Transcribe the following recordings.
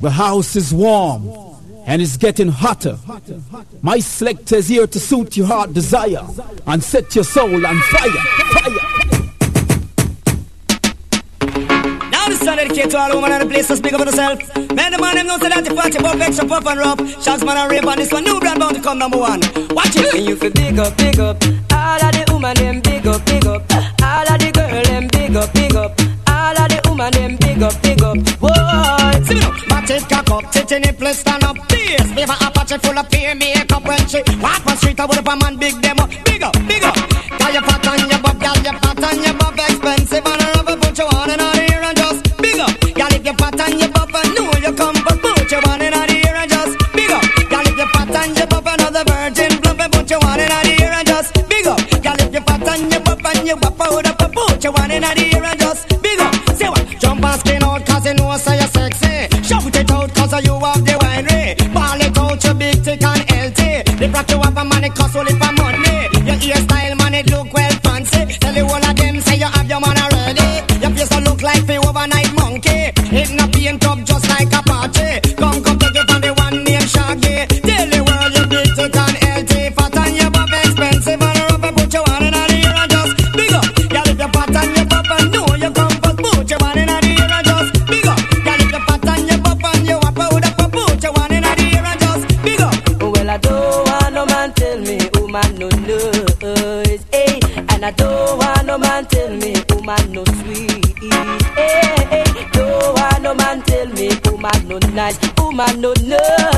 The house is warm and it's getting hotter. My selector is here to suit your heart desire and set your soul on fire. Fire. Now this song dedicated to all women in the place to speak up for themselves. Man, the man them know say that the party pop extra pop and rough. Shots man and rape on this one. New brand bound to come number one. Watch it. And you feel big up, big up. All of the woman them big up, big up. All of the girl them big up, big up. All of the woman them big up, big up. Whoa. It cock up, titty nipple stand up. This baby Apache full of peer makeup when she walk on street. I would have a man big them up. Thick and healthy. The rock you have a money cost only for money. Your hairstyle nice, woman no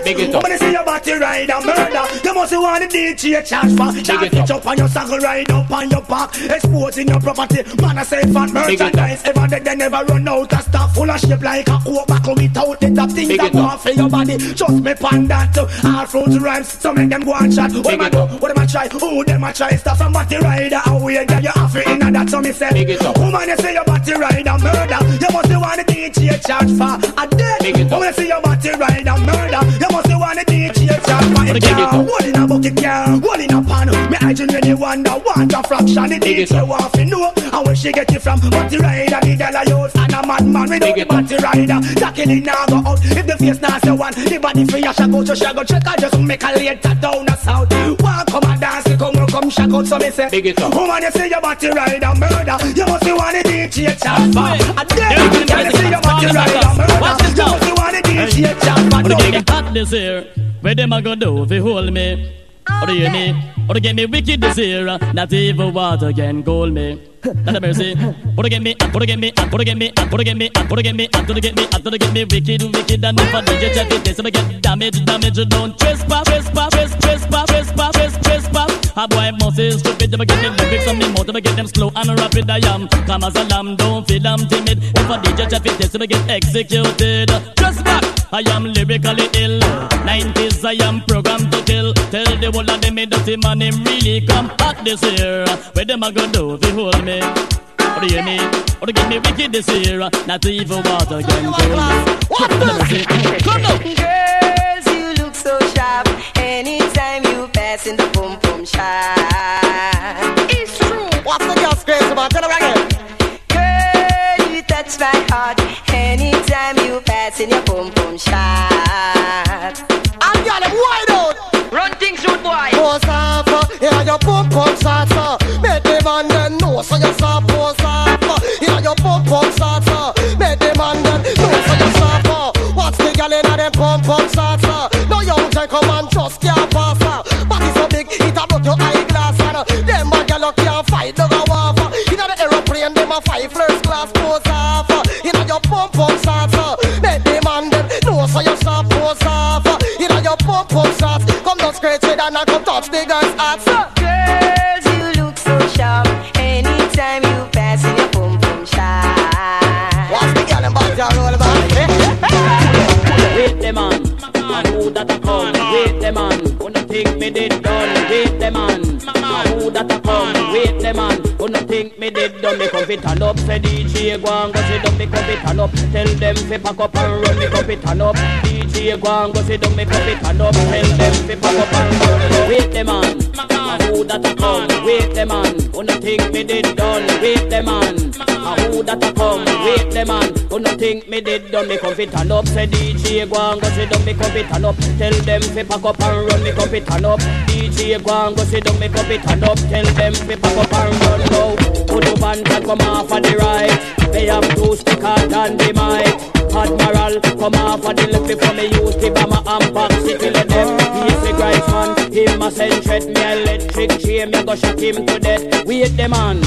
a death. Big it up. When you see your body ride a murder, you must want the DJ charge for. Charge it up on your saddle, ride up on your back, exposing your property. Man, I say fan Big it up. merchandise. Ever they, they never run out of stuff full of shape like a buckle without the top things that it go up. off for your body. Just me pan that. All fruits rhymes, so make them go and chat. What Big them a it do? What them a try? Who them a try? Stuff from body rider. How we get you off it in that? So me say, Big it up. woman, you say your body rider murder. You must want the DJ charge for a death. Big it up. Woman, you say your body rider murder. You want the DJ charge for a Big it car. What in a bucket car? What in a pan? Me I genuinely wonder want a fraction. The DJ want to know. And where she get it from? Body rider, the girl I use. And a madman without Big the it up. body rider. Tackling now go out. If the face not the one, the body free, I shall go to shall go check. I just make a later down the south. Walk come and dance, come on, come shag out. So me say, Big it up. Woman, you say your body rider murder. You must be one of the DJ charge for. A dead Yeah, man, yeah, you say your body yeah, rider yeah. murder. Watch this You now. must be one of the DJ charge for. Or they get hot this year. Where them a go do if you hold me? Or do you hear me? Or they get me wicked this year. Not even water can cool me. Not a mercy. Or they get me, or they get me, or they get me, or they get me, or they get me, or they get me, or they get me wicked, wicked, and if I DJ check it, this I get damage, damage. Don't trespass, trespass, trespass, trespass, trespass, trespass. A boy must say stupid. I get the lyrics on me if I get them slow and rapid, I am calm as a lamb. Don't feel I'm timid. If I DJ check it, this I get executed. Back. I am lyrically ill. 90s, I am programmed to kill. Tell the whole of them me dirty man, him really come hot this year. Where them a go do you hold me? me? Oh, do you hear What Oh, do give me wicked this year? Not even water can cool. What the? Come on. Girls, you look so sharp. Anytime you pass in the boom boom shop. It's true. What's the girl's crazy about? Tell her again. Girl, you touch my heart. Anytime you pass in your boom boom shop. I'm gonna wide out. Run things, rude boy. Go south, yeah, your boom boom shop. Make them under. moça e essa pose come fit turn up, say DJ go and go sit down. Me come fit turn up, tell them fi pack up and run. Me come fit turn up, DJ go and go sit down. Me come fit turn up, tell them fi pack up and run. Wait the man, man who that a come? Wait the man, wanna think me did done? Wait the man, man who that a come? Wait the man, wanna think me did done? Me come fit turn up, say DJ go and go sit down. Me come fit turn up, tell them fi pack up and run. Me come fit turn up, DJ go and go sit down. Me come fit turn up, tell them fi pack up and run now. Put the band and come off of the right. They have two stickers and the mic. Admiral, come off of the left before me use the bomber and box it till the death. He's the great man, him a send threat me electric chain, me go shot him to death. Wait the man,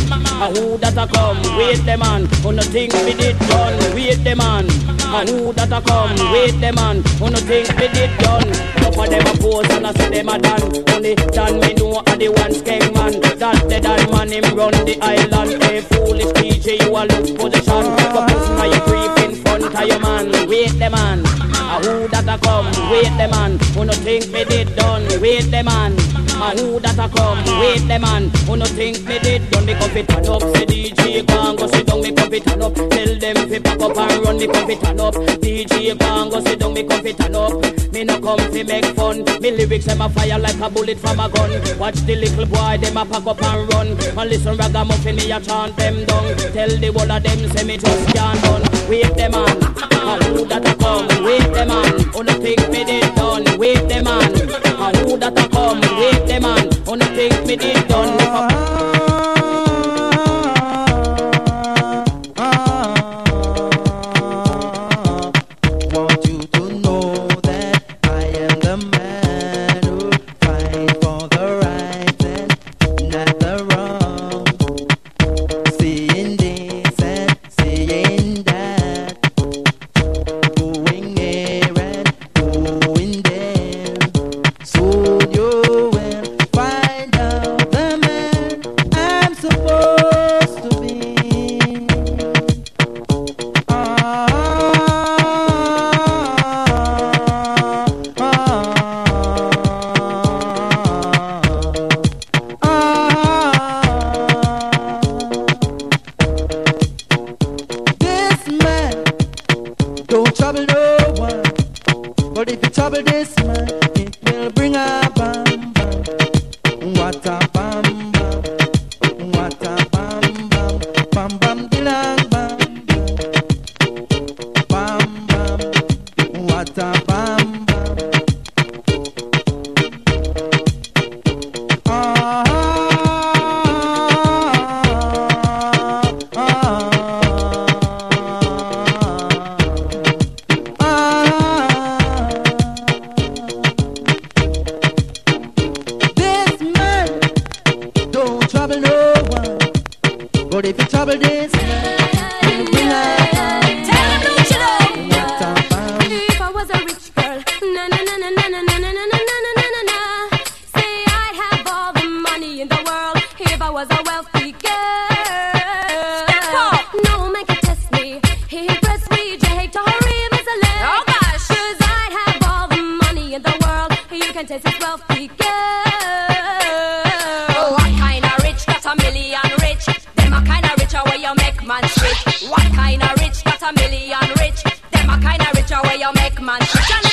a who that a come? Wait the man, who no think me did done? Wait the man, a who that a come? Wait the man, who no think me did done? Up of them a pose and I say them a done. Only done me know a the one skeng man. That the done man him run the island. Hey foolish DJ, you a look position. But push you creep in front of man. Wait the man. A who that a come? Wait the man. Who no think me did done? Wait the man. A who that a come? Wait the man. Who no think me did done? Me come fit turn up. Say DJ and go sit down. Me come fit turn up. Tell them fi pack up and run. Me come fit turn up. DJ and go sit down. Me come fit turn up. Me no come fi make fun. Me lyrics them a fire like a bullet from a gun. Watch the little boy them a pack up and run. And listen ragamuffin me a chant them down. Tell the whole of them say me just can't done wave them on. And who that a come, wave them on. On a think me did done, wave them on. And who that a come, wave them on. On a think me did done. A million rich? Them a kind of rich where you make man rich,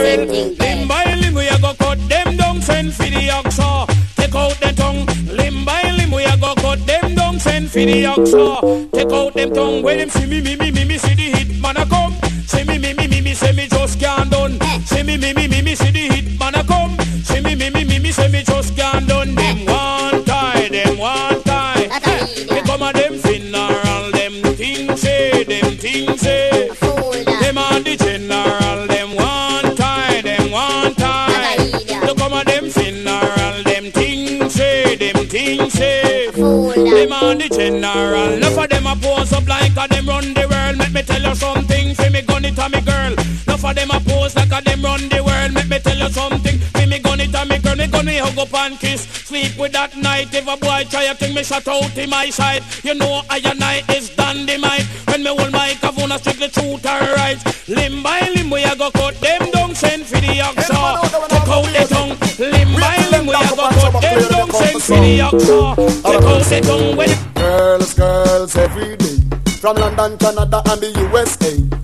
barrel. Limb by go cut them down, send for the oxa. Take out the tongue. Limb by limb go cut them down, send for the oxa. Take out them tongue. When them see me me me me me see the hit man a come. See me me me me me say me just can't done. See me me me me me see the hit man a come. See me me me me me say me just can't done. General. Enough of them a pose up like a them run the world. Make me tell you something. For me gun it a me girl. Enough of them a pose like a them run the world. Make me tell you something. For me gun it a me girl. Me gun it hug up and kiss. Sleep with that night. If a boy try a thing, me shut out in my side. You know I and is dynamite. When me hold my kavuna strictly truth or right. Limb by limb we a go Girls, girls every day. From London, Canada, and the USA.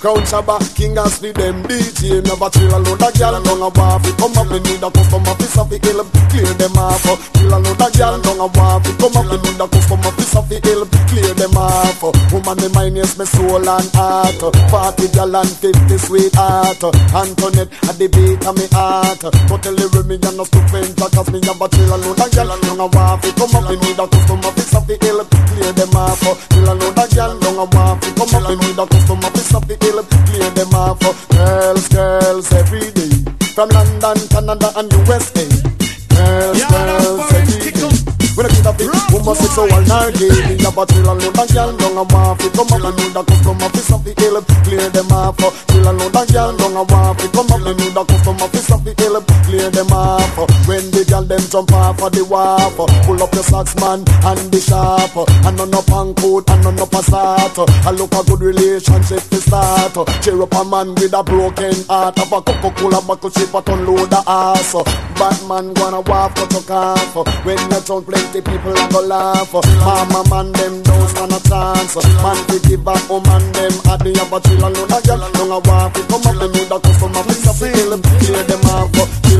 Crown Shabba, King Ashley, them DJ Never chill a load of gal, down a waffy Come up, we need a customer, piece of the hill Clear them off. Chill a load of gal, down a waffy Come up, we need a customer, piece of the hill Clear them off. Woman, me mind, yes, me soul and heart. Party gal and 50 sweetheart Antoinette, the beat of me heart. Totally with me, and no stupid Cause me have a chill a load of gal, down a waffy Come up, we need a customer, piece of the hill Clear them off. Chill a load of gal, down a waffy Come up, we need a customer, piece of hill Clear them off Girls, girls every day. From London, Canada and USA Girls, girls every day. when I get a fit, woman six so all night Me a battle and load a gal down a waffy Come up. And need a customer piece of the hill Clear them off Chill and load a gal down a waffy Come up. And need a customer piece of the hill Clear them off. When the gal them jump off of the wharf Pull up your socks man and be sharp. And none up on coat and none up a start I look a good relationship to start. Cheer up a man with a broken heart. Have a Coca-Cola buckle shape but unload the ass. Batman gonna waff cut your calf. When you talk plenty people go laugh. Mama man them don't stand a chance. Man fi give back woman them At the a chill and load a girl Don't a it. Come up them with a customer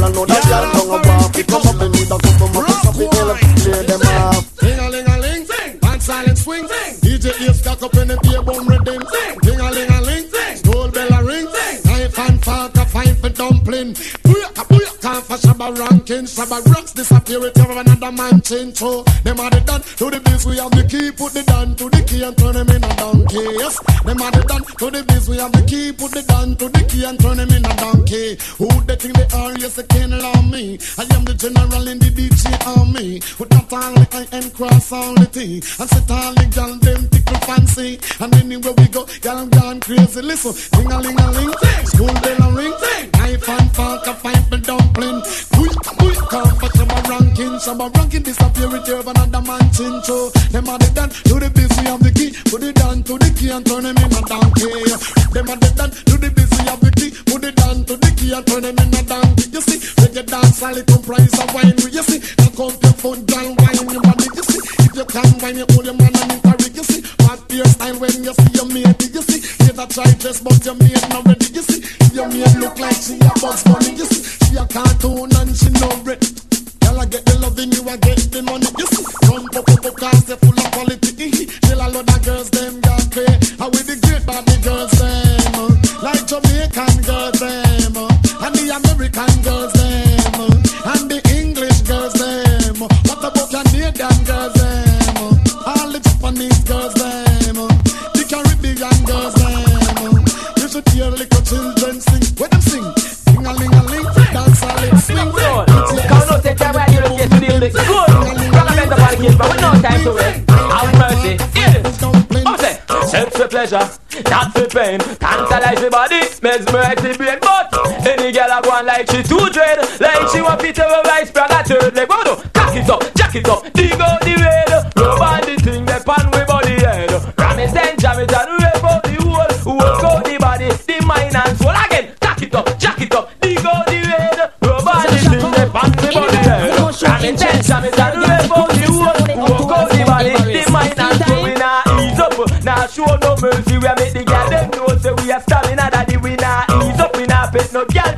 off Chill and load a girl Don't a waff it come up them with a customer Pick up the hill clear them off Ding-a-ling-a-ling, and silent swing. DJ ears cock up in the beer boom rhythm. Ding-a-ling-a-ling, stool bell a ring. Knife and fork a fine for dumpling. Booyaka, booyaka for shabba ranking. Shabba rocks disappear with another man change. So them are the done to the biz. We have the key, put the down to key and turn them in a donkey. Yes, them are the done to the biz. We have the key, put the down to the key and turn them in a donkey. Who they think they are? Yes, they can't me. I am the general in the DJ army. With not only I am cross all the T. And sit all the gal them tickle fancy. And anywhere we go, gal gone crazy. Listen, ding a ling a ling, school bell a ring. Knife and fork a fight the dumpling. Quick, quick, come some are ranking. Some are ranking disappear with another man chin. So them are the done to the busy of the key. Put it down to the key and turn them in a donkey. Them are the done to the busy of the key. Put it down to the key and turn them in a donkey. You see, reggae dance all it comprise of wine. You see, now come your foot down, wine your body. You see, if you can wine, you hold your man and rig. You see, fat beer style when you see your mate. You see, you a try dress but your mate not ready. You see, your mate look like she a box bunny. You see, she a cartoon and she no red. Girl, I get the loving, you I get the money. You see, come pop up cause they full of quality. Tell a lot of girls them got pay. How with the great body girls them, uh, like Jamaican girls them, uh, and the American girls them, say, sex for pleasure, not for pain. Tantalize the body, mesmerize the brain. But any girl I on like she too dread, like she want to terrorize brag a third leg. What do? Cock it up, jack it up, dig out the raid. Rub on the thing, the pan we body head. Ram it and jam it and rip out the whole. Work out the body, the mind and soul again. Cock it up, jack it up, dig out the raid. Rub on the thing, the pan we body head. Ram it and jam it and rip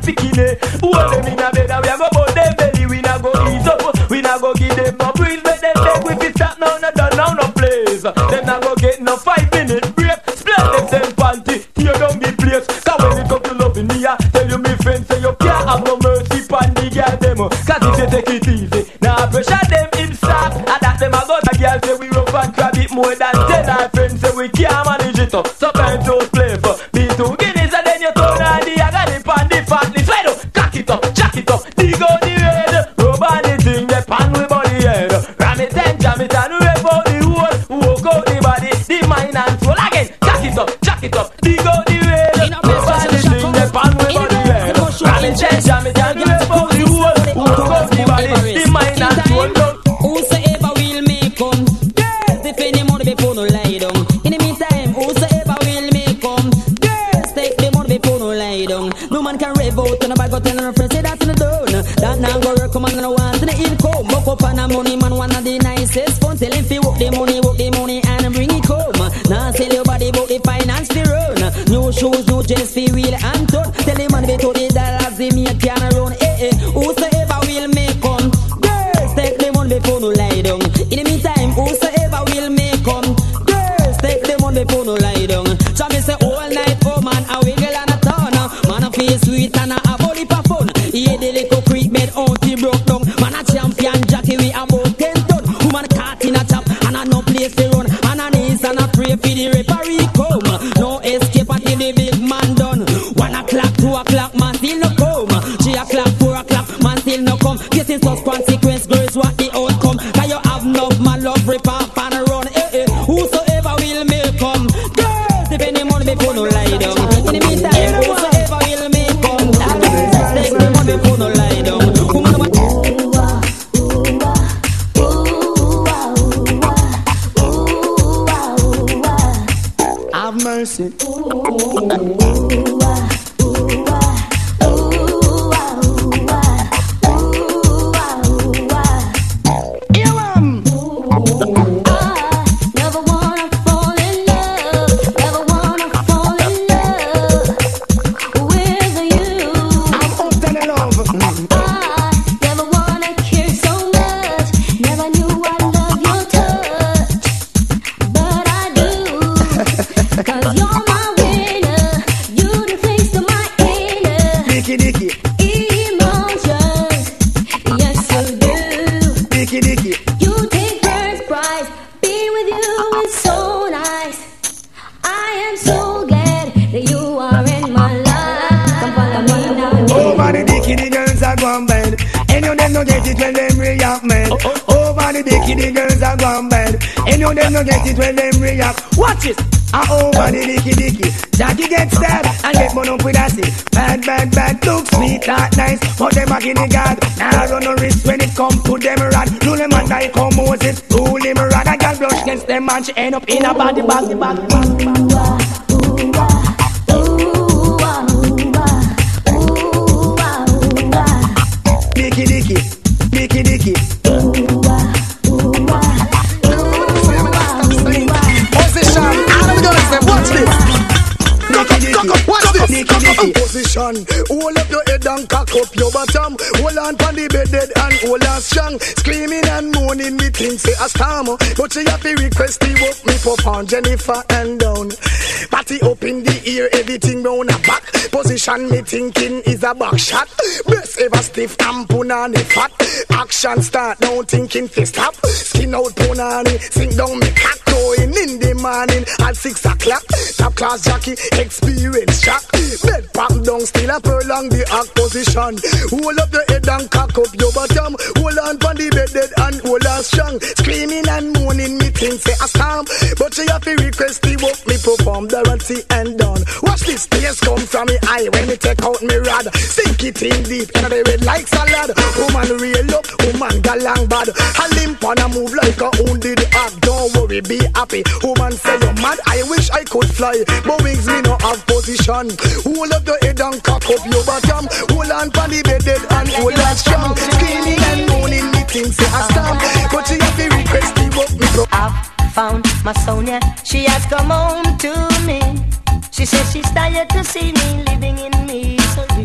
girl picking it. Hold them in a bed and we a go put them belly. We nah go ease up, we nah go give them no breeze. Make them beg we fi stop now, no done now, no place. Them nah go get no five minute break. Split them them panty, tear down the place. Cause when it come to loving me, I tell you me friends say you can't have no mercy pon the girl them. Cause if you take it easy, nah pressure them inside. And that them a go the girl say we rough and grab it more than ten. Our friends say and she end up in a body pop on Jennifer and down. Party up in the ear, everything round a back. Position me thinking is a back shot. Best ever stiff and punani fat. Action start now thinking fi stop. Skin out punani, sink down me cock going in the morning at six o'clock. Top class jockey, experience shock. Bed pack down, still a prolong the act position. Hold up your head and cock up your bottom. Hold on pon the bed dead and hold on strong. Screaming and moaning, me think say a storm. She have to request the work me perform, the Dorothy and done. Watch this tears come from me eye when me take out me rod. Sink it in deep, and the red like salad. Woman real up, woman galang bad. A limp and a move like a wounded hog. Don't worry, be happy. Woman say you're mad. I wish I could fly, but wings me no have position. Hold up your head and cock up your bottom. Hold on pon the bed dead and hold on strong. Screaming and moaning, me think say a storm. But she have to request the work me pro. Found my Sonia. She has come home to me. She says she's tired to see me living in misery.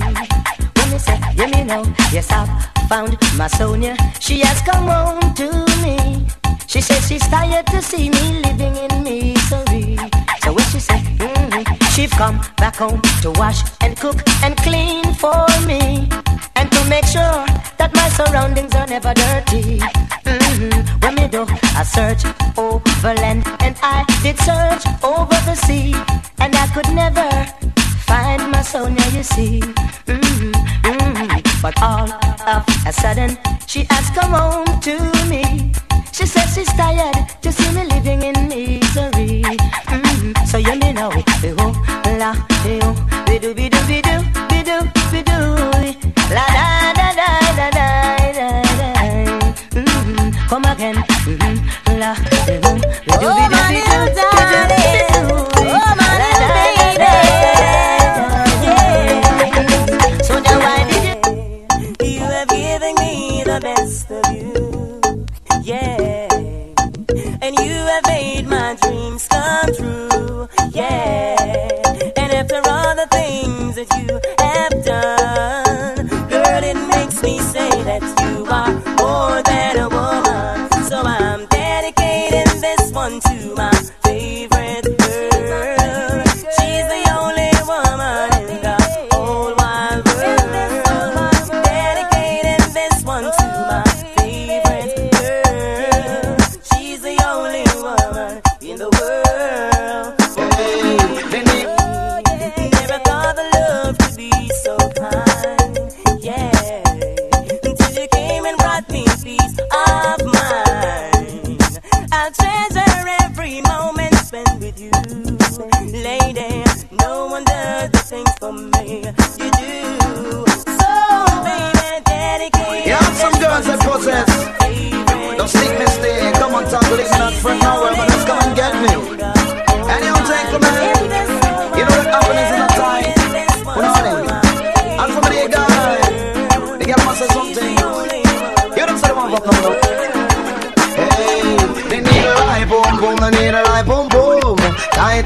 When me say, yeah me know, yes I've found my Sonia. She has come home to me. She says she's tired to see me living in misery. So what she say? mm She've come back home to wash and cook and clean for me. And to make sure that my surroundings are never dirty. hmm When me do a search over land and I did search over the sea. And I could never find my soul. Sonia, you see. hmm hmm But all of a sudden, she has come home to me. She says she's tired to see me living in misery. Mm, so you me know, oh, la, oh, be do, be do, be do, be do, be do, la da da da da da da da. Mm, come again, mm, la, oh, be do, be do, be do, do,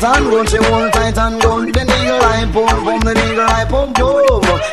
Tight and good, she hold tight and good. They need a light boom boom,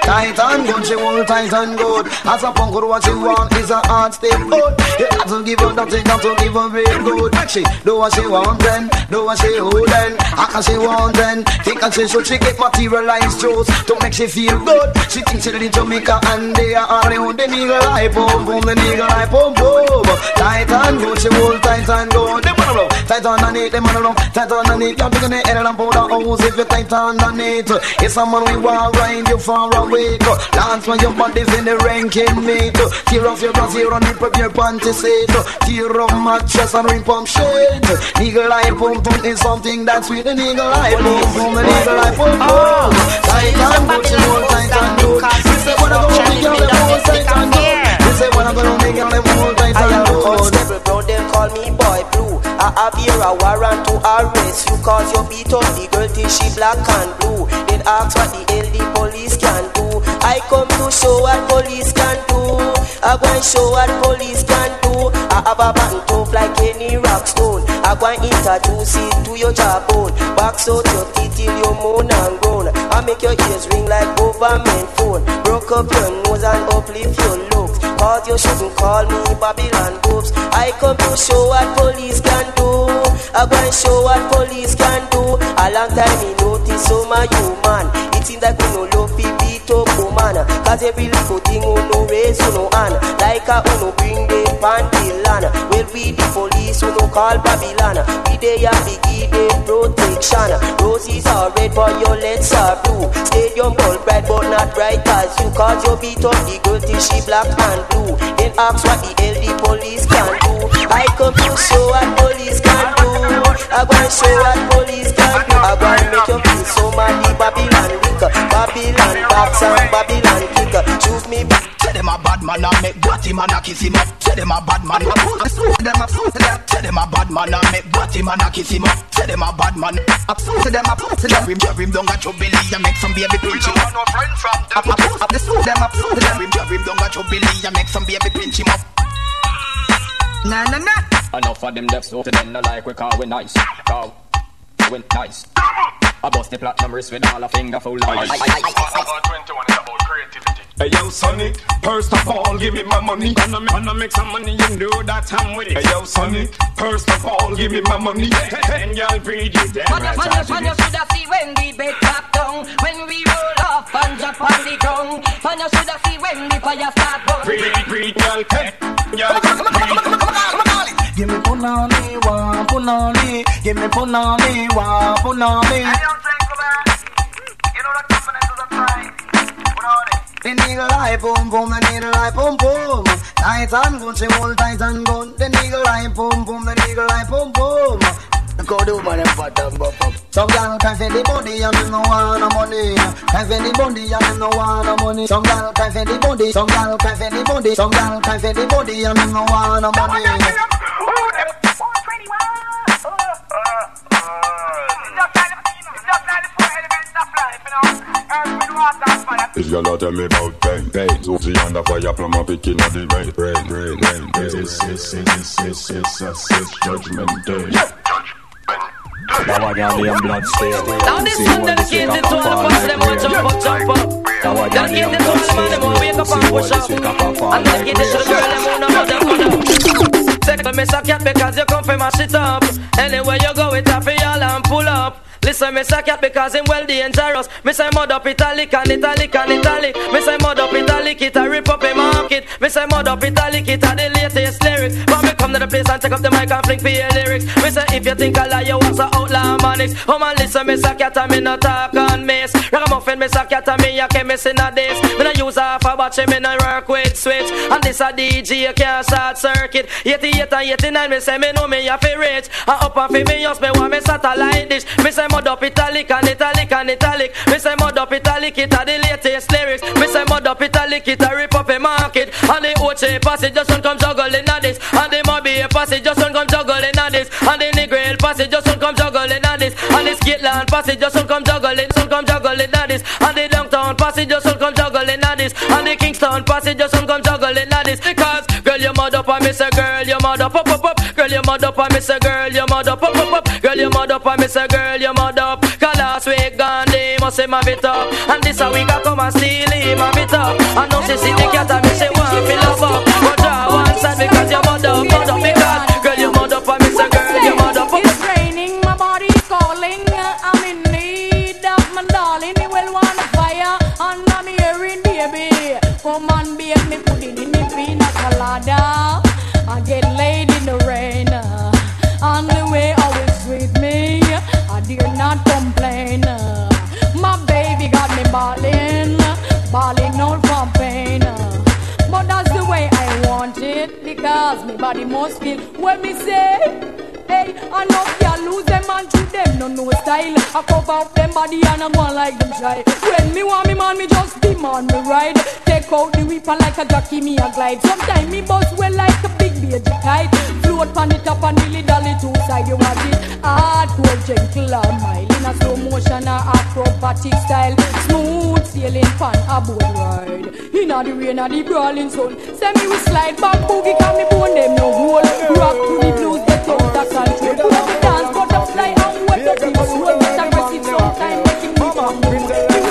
Tight and good, she hold tight and good. As a punk, what she want is a hard step good. You got to give her you got to give her real good. She do what she want then, do what she hold then. Act as she want then. Think and she should she get materialized juice to make she feel good. She thinks she in Jamaica and they are all the own. They need boom boom, they need a boom boom. Tight and good, she hold tight and good. Them wanna love, tight underneath, them wanna love, tight underneath. You Big in the head and powder house if you tight underneath. It's a man we want ride you far away. Oh, dance when your body's in the ranking meet. Tear off your brassiere and rip up your panty set. Tear up mattress and rip up shade. Eagle eye pum pum is something that's sweet. An eagle eye pum pum, an eagle eye pum pum. Tight and good, she hold tight and good. She say when I go to the girl, them hold tight and good. She say when I go to the girl, tight I am constable, bro, them call me boy blue. I have here a warrant to arrest you cause you beat up the girl till she black and blue. Then ask what the hell the police can do. I come to show what police can do. I go and show what police can do. I have a button tough like any rock stone. I go and introduce it to your jawbone. Box out your teeth till you moan and groan. I make your ears ring like government phone. Broke up your nose and uplift your looks. Cause you shouldn't call me Babylon boobs. I come to show what police can do. I go and show what police can do. A long time me notice so my human. It seems like we no love fi beat up woman. Cause every little thing who no raise who no hand. Like a who no bring them panty land. Well we the police who no call Babylon. We they a biggie they protection. Roses are red but your legs are blue. Stadium ball bright but not bright as you. Cause you beat up the girl till she black and blue. Then ask what the hell the police can do. I come to show what police can do. I go and show what police can do. I go and make you feel so mad. The Babylon wicker, Babylon box and Babylon kicker. Choose me. Say them a bad man and make dirty man a kiss him up. Say them a bad man. Sue them a sue them. A bad man and make dirty man a kiss him up. Say them a bad man. A sue them a sue them. Carry him down a chubby and make some baby pinch him up. No friend from them. A sue them. Sue them a sue them. Carry him down a chubby and make some baby pinch him up. Nah, nah, nah. Enough of them left so to them no like we call we nice. Call we nice. I bust the platinum wrist with all a finger full of ice. It's about 21, it's about creativity. Hey yo, Sonny, first of all, give me my money. Gonna, gonna make some money, you know that I'm with it. Hey yo, Sonny, first of all, give me my money. And y'all breathe you down. Man, man, you- shoulda see when the bed clap down, when we roll off and drop on the ground. Man, you shoulda see when the fire start burn. Breathe, breathe, y'all. Hey, y'all. Give me punani, wa punani. Give me punani, wa punani. The nigga eye boom boom, the nigga eye boom boom. Tight and good, she hold tight and good. The nigga eye boom boom, the nigga eye boom boom. Go do my bottom bop up. Some gal can feel the body and me no want no money. Can feel the body and me no want no money. Some gal can feel the body, some gal can feel the body, some gal can feel the body and me no want no money. This girl a tell me about pain, pain. So she under fire from a picking of the rain, rain, rain, rain. This is, this is, this is, this is, this is judgment day. Now I got the blood stain. Now this one dedicated to all the boys, them want jump up, jump up. Dedicated to all the man, them want wake up and push up. And dedicated to the girl, them want know them wanna. Take me suck cat because you come from my shit up. Anywhere you go, it's a for y'all and pull up. Listen, me say cat because him well dangerous. Me say mud up italic and italic and italic. Me say mud up italic, it a rip up a market. Me say mud up italic, it a the latest lyrics. But me come to the place and take up the mic and fling for your lyrics. Me say if you think I lie, you was a outlaw manics. Oh man, listen, me say cat and me no talk on miss. Ragamuffin, me say cat and me a chemist in a this. Me no use half a batch, me no work with switch. And this a DJ, can't short circuit. 88 and 89, me say me know me a fi rich. And up and fi me house, me want me satellite dish. Me say mud up italic and italic and italic. Me say mud up italic, it a the latest lyrics. Me say mud up italic, it a rip up a market. And the Ochi passage just don't come juggling at this. And the Mobay passage just don't come juggling at this. And the Negril passage just don't come juggling at this. And the Skitland passage just don't come juggling, don't come juggling at this. And the Downtown passage just don't come juggling at this. And the Kingston passage just don't come juggling at this. Cause girl, you mud up and me say girl, you mud up, up, up, up. Girl, you mud up and me say girl, you mud up, up, up, up. Girl, you mud up and me say girl, you mud up. Cause last week Gandhi must say my bit up. And this a week I come and steal him a bit up. And now she see the cat and me say want me me must feel when me say. Hey, I no no style. I cover up them body and I'm one like them shy. When me want me man, me just demand me ride. Take out the whip and like a jockey, me a glide. Sometimes me bust well like a big baby kite. Float pan it up and really dolly two side. You watch it hardcore, gentle and mild in a slow motion or acrobatic style. Smooth sailing pan a boat ride. Inna the rain or the brawling sun. Send me we slide back boogie, can me bone them no hole. Rock to the blues, get out of control. Pull up the dance, butterfly and wet up in soul. Get aggressive sometimes, make him move on.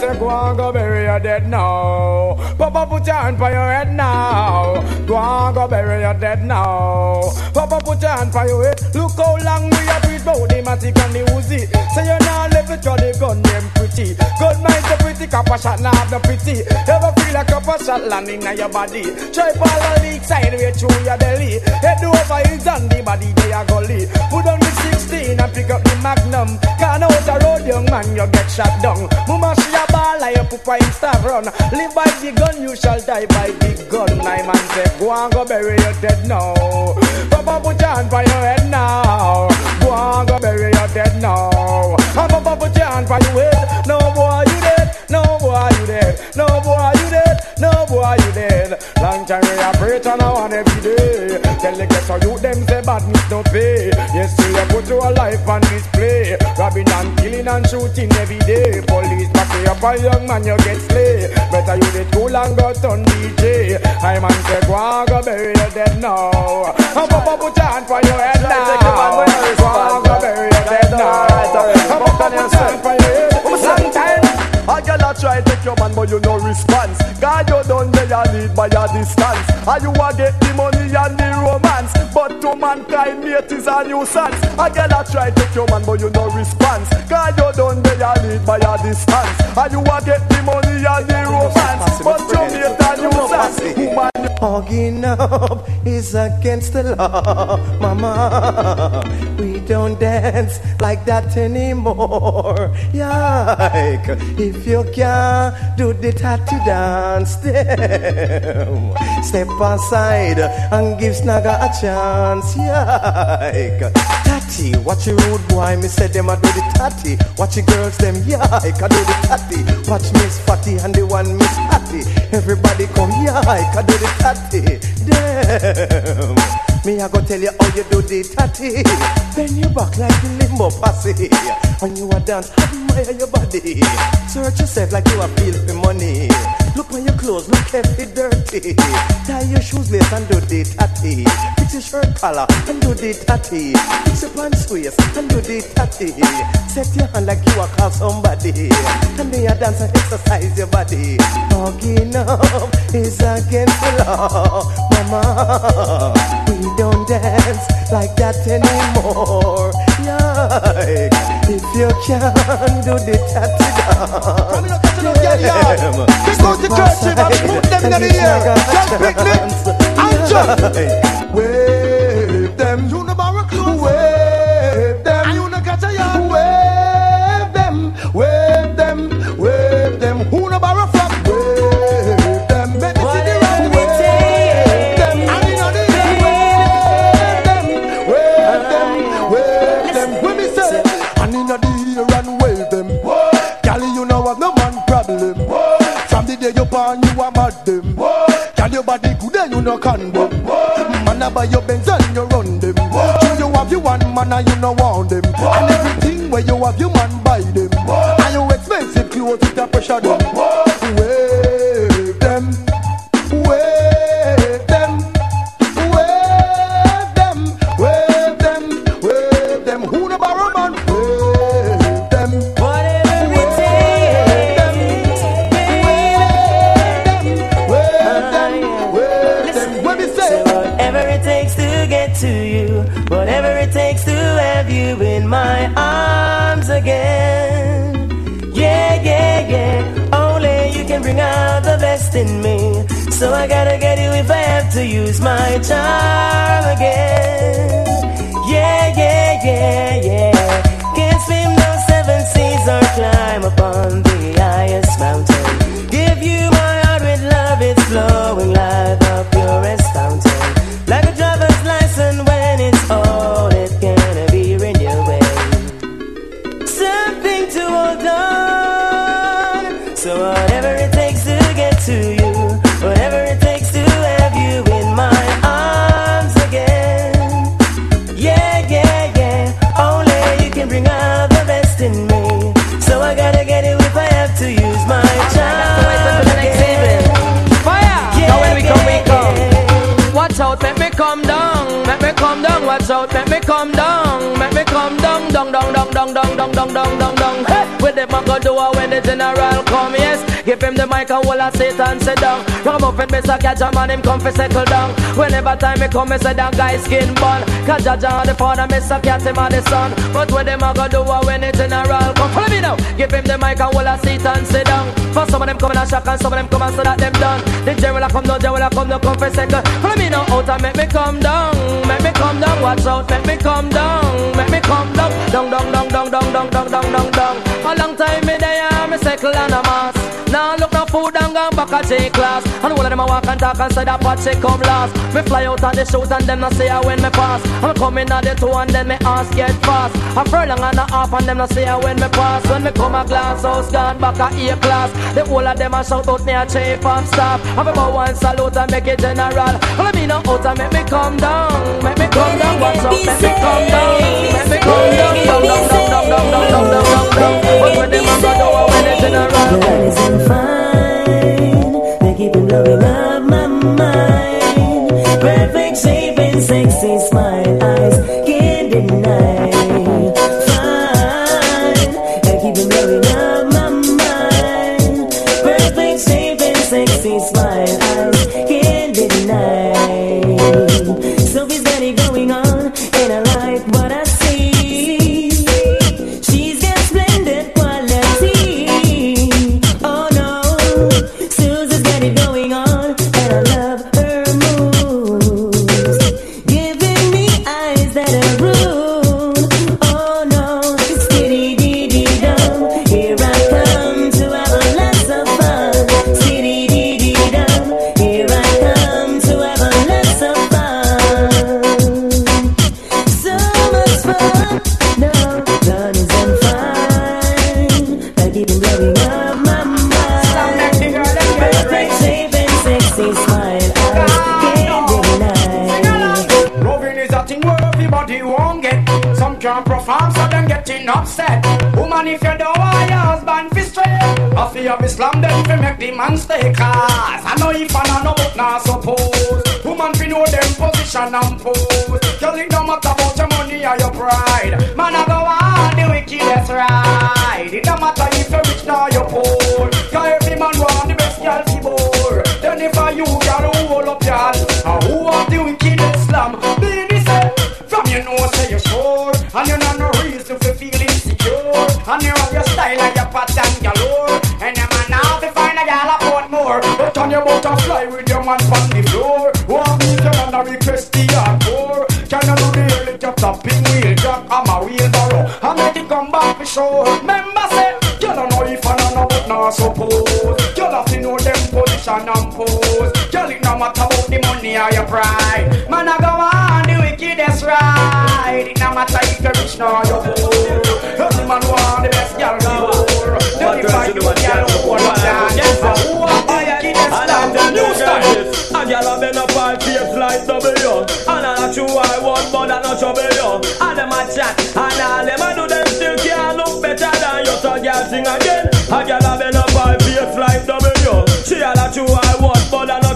Say, go on, go bury your dead now. Papa, put your hand for your head now. Go on, go bury your dead now. Papa, put your hand for your head. Look how long we have breathed bout the matic and the Uzi. Say you now live it, the gun them pretty. Good mind the pretty, copper shot now have the pretty. Ever feel like copper shot landing on your body? Try fall a leak sideways through your belly. Head over heels and the body they are gully. Put on the 16 and pick up the magnum. Can't out the road, young man, you get shot down. Mama, she a ball like a pupa insta run. Live by the gun, you shall die by the gun. My man say, go and go bury your dead now. Papa, put your hand for your head now. Go and go bury your time we a preach and I want every day. Tell the ghetto youth them say badness no pay. Yes, still you put your life on display. Robbing and killing and shooting every day. Police back you up a young man you get slay. Better you get cool and go turn DJ. I man say go and go bury your dead now. And Papa put your hand for your head now. But you no response. God you done there you lead by a distance. And you a get the money and the romance. But to mankind mate is a nuisance. A girl a try take your man but you no response. God you done there you lead by a distance. And you a get the money and the romance. But you mate a nuisance Woman Hugging up is against the law, Mama. We don't dance like that anymore. Yike. If you can do the tattoo dance, them. Step aside and give Snagger a chance. Yike. Tatty, watch your rude boy. Me say them a do the tatty. Watch your girls them yike. I do the tatty. Watch Miss Fatty and the one Miss Hattie. Everybody come yike. I do the tatty. Damn. Me I go tell you how you do the tatty. Bend your back like the limbo posse. When you a dance, admire your body. Search yourself like you a feel for money. Look on your clothes, look heavy dirty. Tie your shoes lace and do the tatty. Fix your shirt collar and do the tatty. Fix your pants waist and do the tatty. Set your hand like you a call somebody. And then you dance and exercise your body. Talking up is against the law, mama. We don't dance like that anymore. Yike. If you can do the tatty dance, Pick out the kerchief and put them in the air. Pick lips and jump. Wave them. You know Wave and in the ear and wave them. Girl, you know have no man problem. From the day you born, you are mad them. Girl, your body good and you no condom. Man, I buy your Benz and you run them. So you have you one man and you no want them. And everything where you have you man buy them. And you expensive clothes with a pressure them. A seat and sit down. And best I catch a man, him come for settle down. Whenever time me come, me say that guy skin bun. Cause Jaja the father, miss a cat him and the son. But when them I go do it when the general come. Follow me now. Give him the mic and hold a seat and sit down. For some of them come in a shock and some of them come and say that them done. The general a come, no general a come, no come for second. Follow me now out and make me come down, make me come down. Watch out, make me come down, make me come down, down, down, down, down, down, down, down, down, down, down. A long time me there, me settle and a mass. Now look no food and gone back a J class. And all of them a walk and talk and say that pot come last. Me fly out of the shoot and them no say I when me pass. I'm coming at the two and then me ask get fast. A furlong and a half and them no say I when me pass. When me come a glass house gone back a A class. The whole of them a shout out me a chief and staff. Have about one salute and make it general. Well me no out and make me come down, make me come down. Watch out, make me come down, make me come down, down, down, down, down, down, down, down, down, down. But when them a go down, when the general. keep it blowing up my mind. Perfect shape and sexy smile, and poor. Come back Remember say You don't know if I don't know but not suppose. You have to know them position and pose. Girl it no matter about the money or your pride. Man I go on the wickedest ride. It no matter if you're rich nor you're poor. Every man want the best girl before Then if I you girl who want to dance Who want the wickedest New style. A gyal a bend up her face like W. And I not true I want but I not trouble you. And them a chat and all them A gyal a bend up her face like W. She a not true I want but I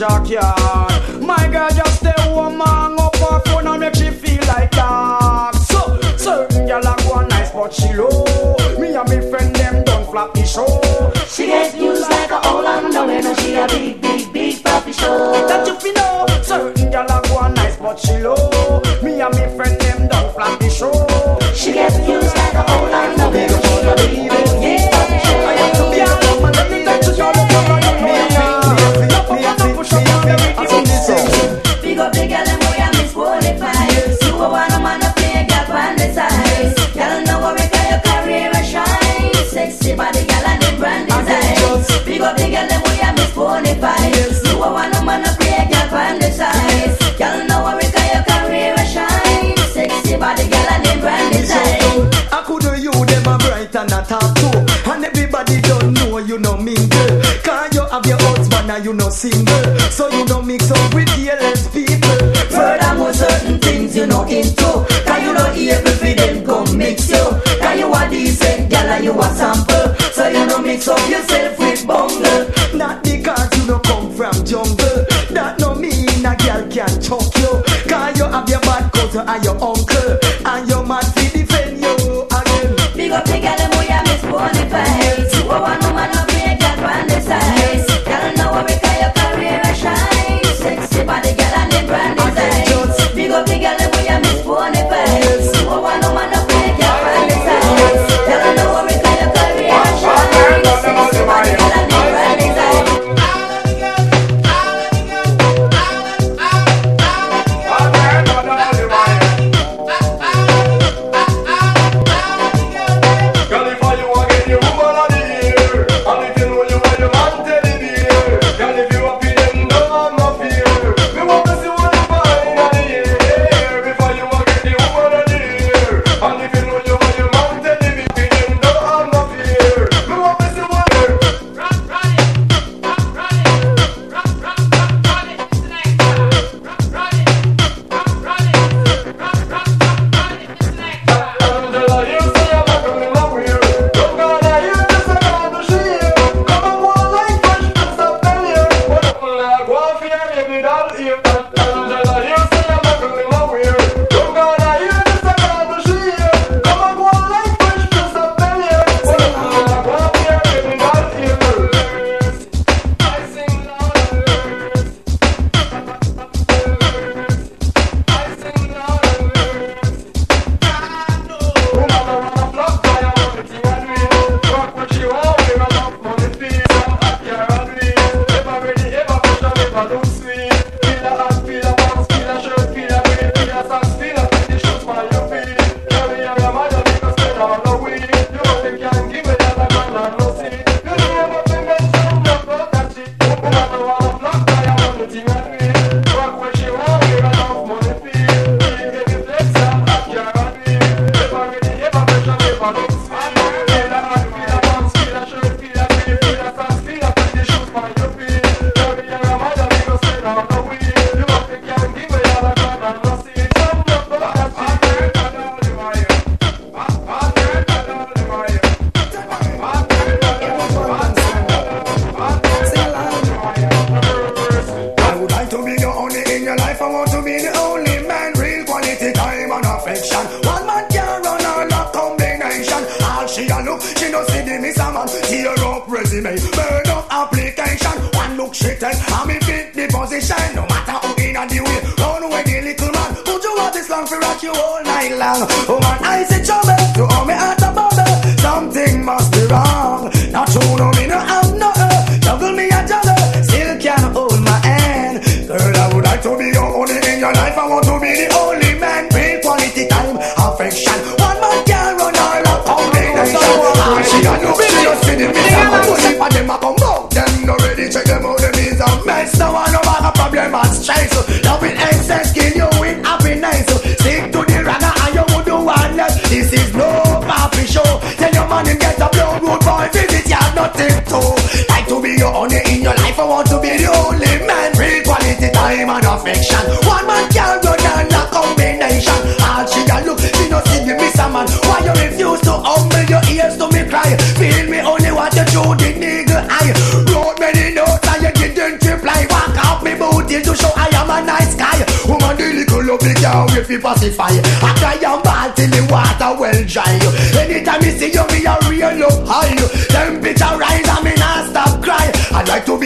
junkyard. My girl just stay woman, and up her phone and make she feel like that. So, certain girl like one nice but she low. Me and me friend them don't flop the show. She get used like a old and down and she a big, big, big poppy show. That you feel know, certain girl like one nice but she low.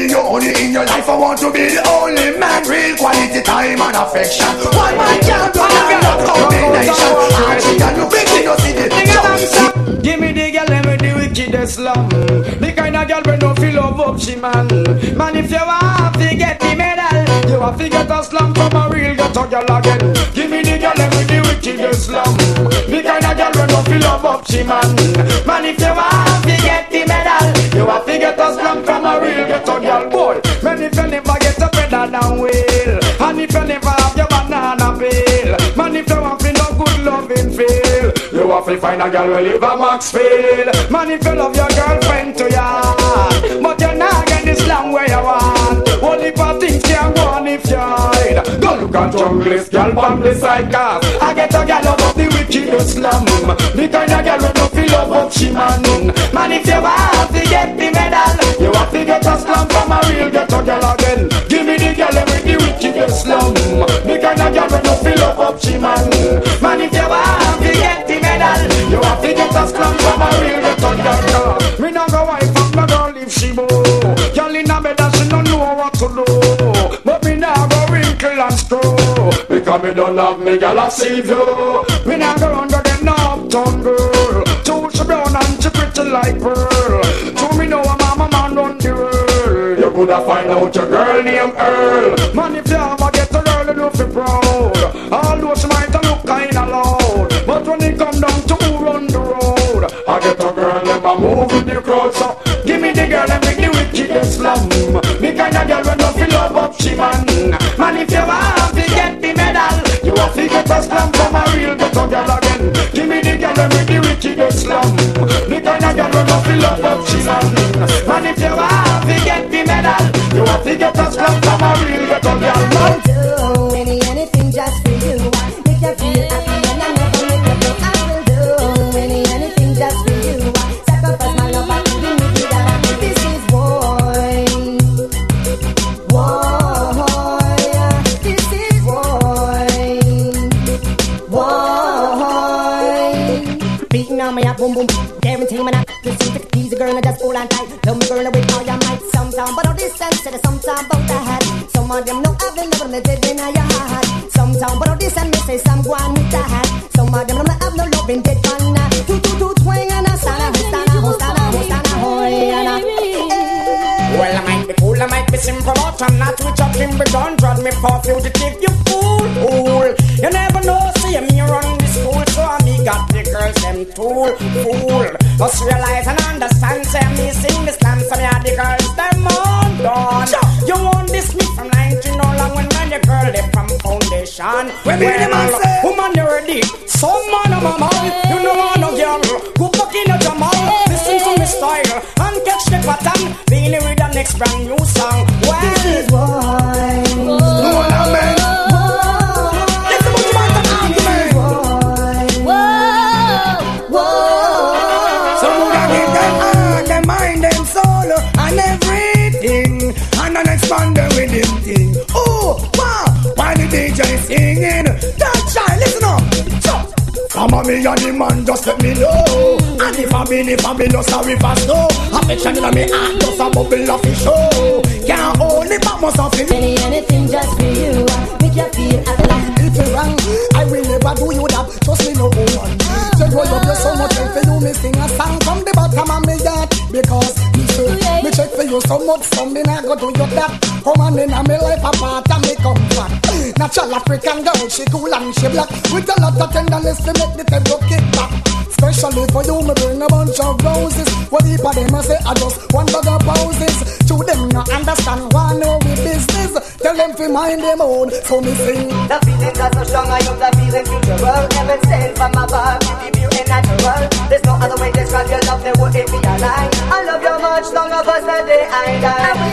Be your only in your life I want to be the only man Real quality time and affection. One man can't do that combination? All she can look she no see. the Give me the girl and with the wickedest slum. The kind of girl when no feel love up she man. Man if you want to get the medal You have to get a slum from a real ghetto girl again. Give me the girl and with the wickedest slum. The kind of girl when no feel love up she man. Man if you want to get the medal You have to get girl boy. Man if you never get a better than wheel And if you never have your banana peel Man if you want to no good loving feel You have to find a girl who live a Maxfield. Man if you love your girlfriend to ya But you're not get this long where you want. Only for things can go on if you hide? Go look at junglist girl on the side cause I get a girl of the wickedest slum The kind of girl who no feel up she man Man if you want to get the medal You have get a a real ghetto girl again. Give me the girl with the wickedest slum The kind of girl who no feel love up she man. Man if you want to get the medal You have to get a slum from a real ghetto girl Me no go wife up my girl if she bow Girl in a bed and she no know what to do. But me nah go wrinkle and screw Because me don't love me girl see you. Me nah go under the no uptown girl. Too she brown and she pretty like pearl coulda find out your girl named Earl. Man if you ever get a girl you know fi proud. Although she might look kinda loud. But when it come down to who run the road I get a girl them a move with the crowd. So give me the girl and make the wickedest slum Me kind of girl when no feel love up she man. Man if you want to get the medal You have to get a slum from a real ghetto girl again. Give me the girl and make the wickedest slum Me kind of girl when no feel love up she man. Man if you To get from a real ghetto girl do any anything just for you. Make you feel happy and I never make you blue. I will do any anything just for you. Sacrifice my love dollar. This is. This is. Beating on my boom boom. Guarantee me not to see the girl and just hold on tight. Love me girl with all your might. Sometime, but all this sense, said sometime about the hat. Some of them know she cool long, she black. With a lot of tenderness, they make the tempo kick back. Especially for you, me bring a bunch of roses. What if I them I say, I just one bag of roses. To them you understand, why know we business. Tell them to mind them own, so me sing. The feeling are so strong, I hope the feeling feel the world. Heaven my from above, the view in natural. There's no other way to describe your love, there would it be a lie. I love you much, long of us that day I die.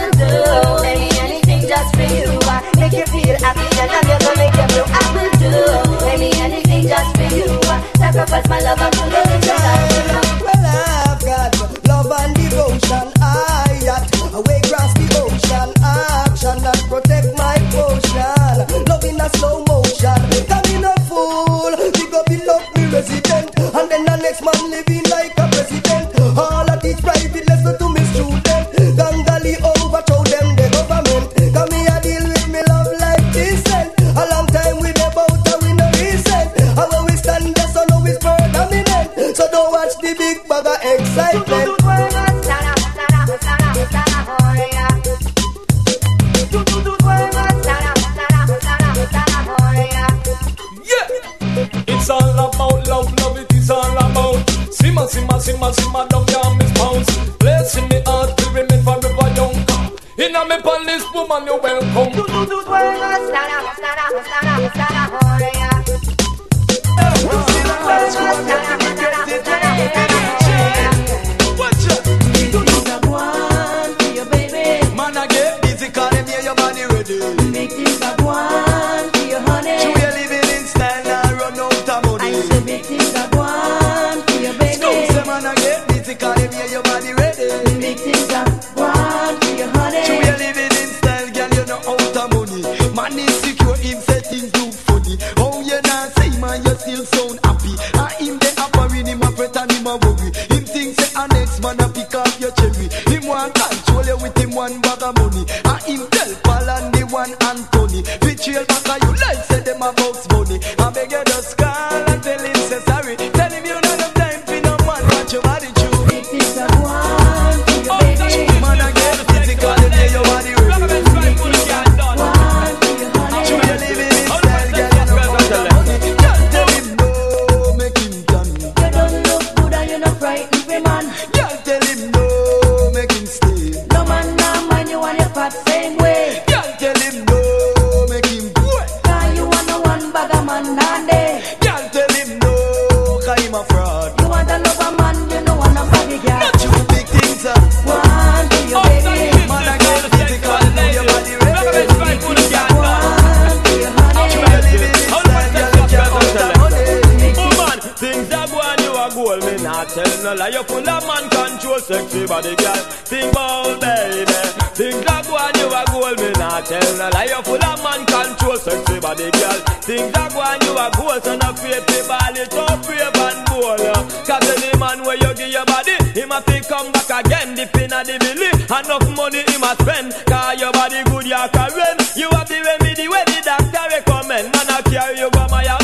Girl, you full of man control, sexy body, girl. Think about baby. Think that one you a goal, me not tell no lie. You full of man control, sexy body, girl. Think that one you a goal, so no creepy body ball it up, and bold. Cause any man where you give your body, he must fi come back again. The pin of the belly, enough money he must spend. Cause your body good, you a carry. You have the remedy where the doctor recommend. Man I carry you by my house.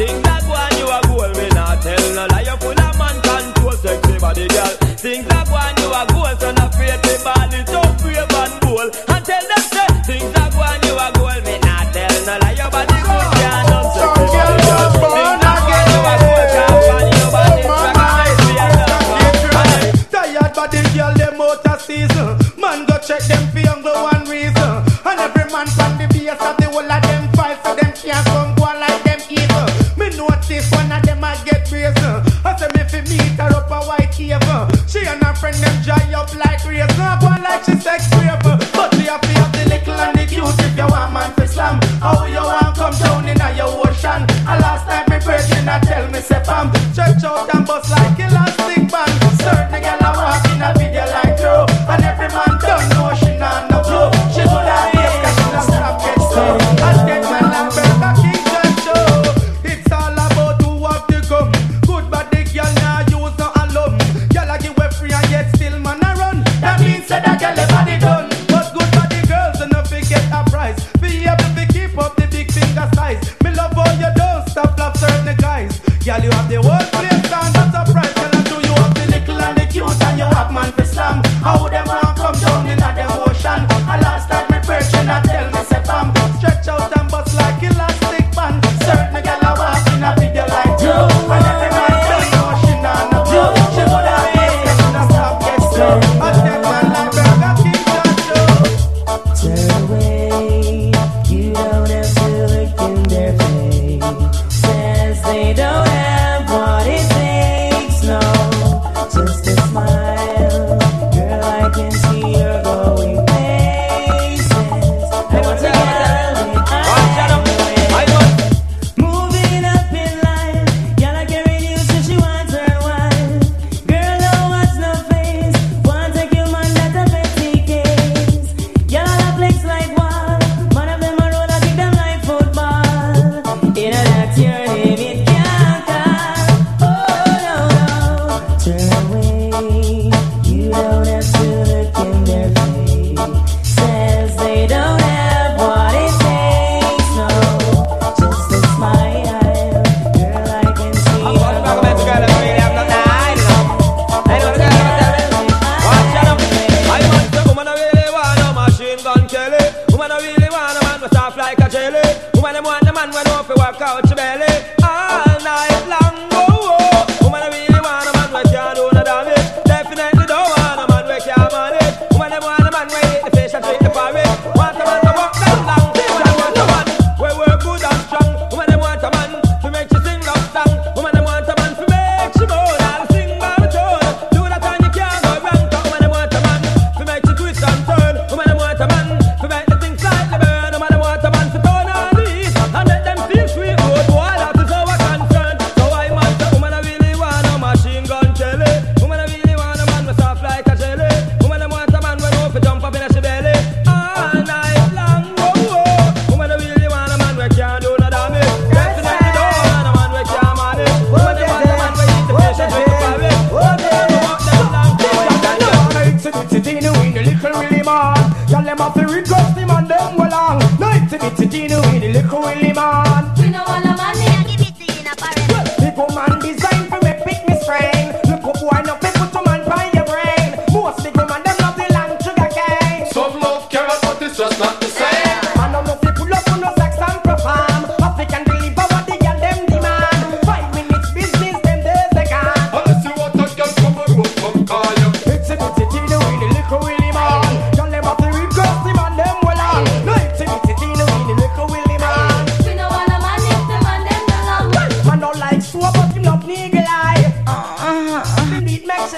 Sing How you want come down in a your ocean? A last time me pray, she not tell me say, Pam, check out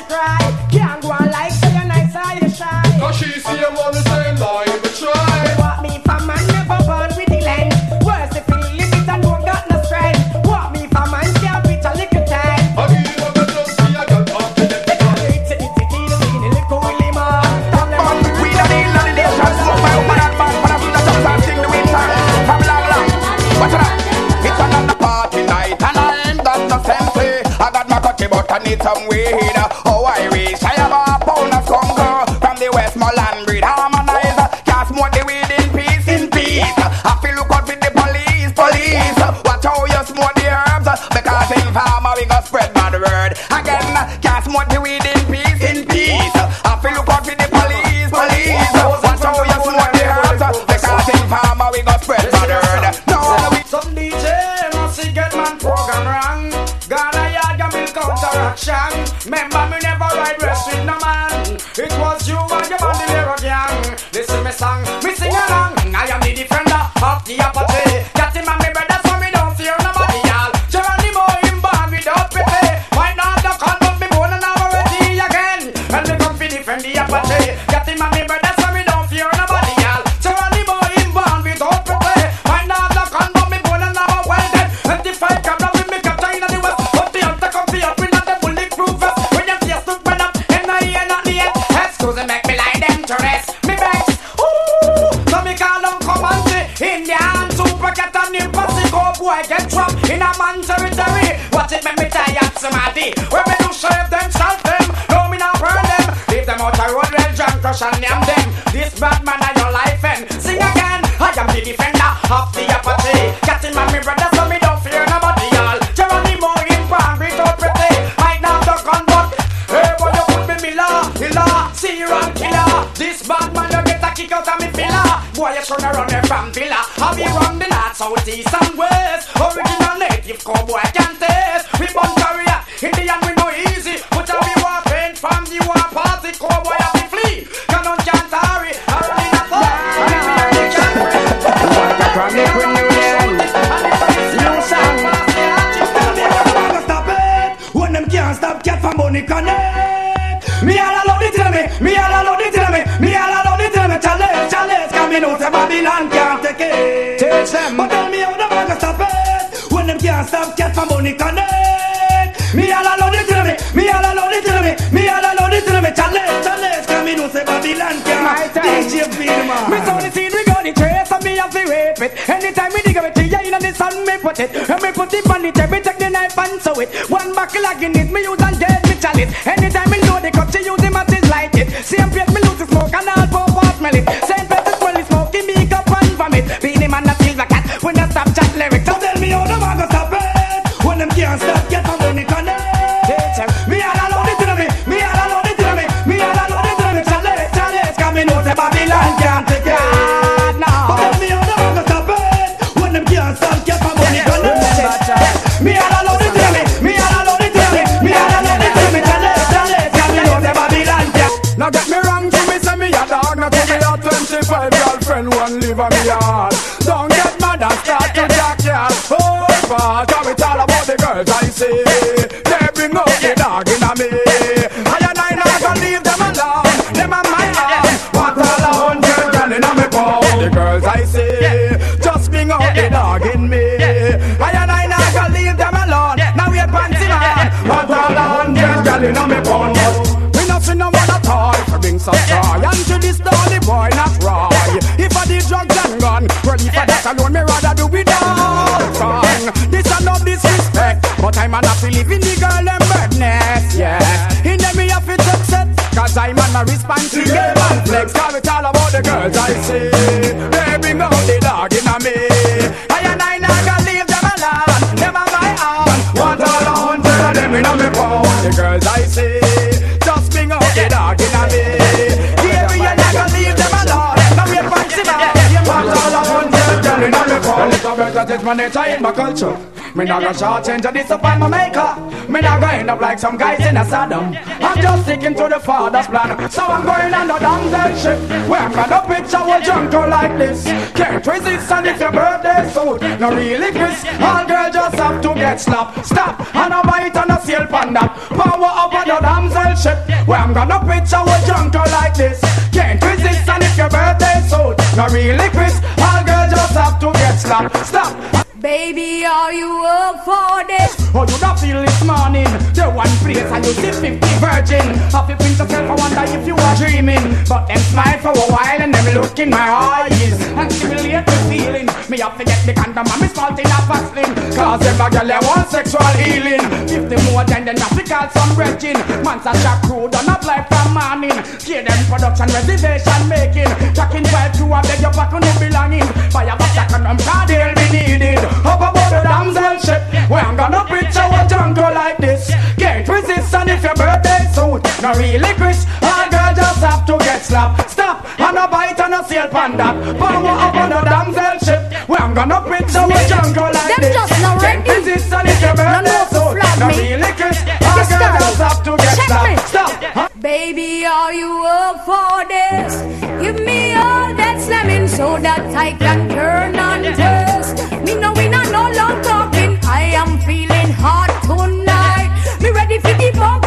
to cry. Chronic renewal. New song. Stop it when them can't stop cat money connect. Me all alone it tell me. Me all alone it tell me. Me all alone it tell me. Challenge, challenge. Cause me know say Babylon can't take it. Them. But tell me how the man can stop it when them can't stop cat money connect. Me all alone it tell me. Me all alone it tell me. Me all alone it tell me. Challenge, challenge. Me know say Babylon can't. DJ Vilma it. Anytime we dig up it, yeah, you know the sun may put it. When me put it on the table, take the knife and sew it. One buckle again it, me use and dead me chalice. Anytime we know the cut she use him at his light it. Same plate me gal in me pound. We not see no one at all for bring some joy. And to this dolly boy not right. If I did drugs and gun, if I that alone, me rather do it all song. This a no disrespect, but I'm an happy living the girl and birdness, yes. In them me have to take set, cause I'm an a responsible girl and flex. Cause it's all about the girls I see. Test my nature in my culture. Me not gonna short change and disappoint my maker. Me not gonna end up like some guys in a Saddam. I'm just sticking to the father's plan. So I'm going on the damsel ship. Where I'm gonna picture a jungle like this. Can't resist and if your birthday suit. No really Chris. All girls just have to get slapped. Stop and a bite and a sail pan that. Power up on the damsel ship. Where I'm gonna picture a jungle like this. Can't resist and if your birthday suit. No really Chris. All girls just have to get slapped. Stop. Baby, are you up for this? Oh, you don't feel this morning. The one place and you see 50 virgin. Have you pinch yourself, I wonder if you are dreaming. But them smile for a while and them look in my eyes. And stimulate the feeling. Me have to get the condom and me small thing off slim Cause every girl they want sexual healing. 50 more than have to call some virgin Man's a jack crew done up like from morning. Give them production reservation making. Jacking five to a beg your back on the belonging. Fire back jack and them cause they'll be needed Up above the damsel ship Where I'm gonna picture a jungle like this. Can't resist and if your birthday suit No really Chris All girls just have to get slapped. Stop and a bite and a sail pan that. Power up on the damsel ship Where I'm gonna picture a jungle like Them this. just not Can't resist and if your birthday no, suit flap No me. really Chris All girls sir. have to get Check me. Stop Baby, are you up for this? Give me all that slamming so that I can turn and twist. Me no we not no long talking. I am feeling hot tonight. Me ready for the bump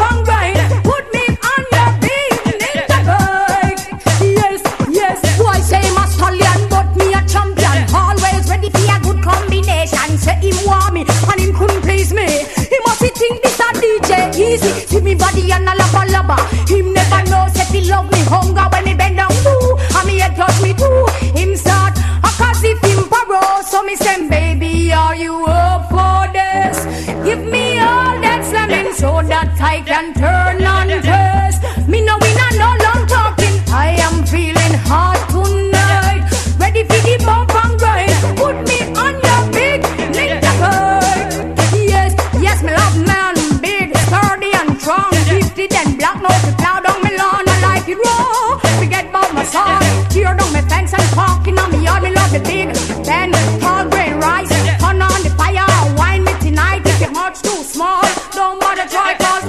Easy. See me body and a lava lava. Him never know say he love me hunger when me bend down too. And me head touch me too. Him start a cause if him borrow. So me say baby are you up for this? Give me all that slamming so that I can turn on twist. Me no song, tear down my fence and parking on me yard. Me love the big Ben, tall grain rice, turn on the fire, wine me tonight. If your heart's too small, don't bother try 'cause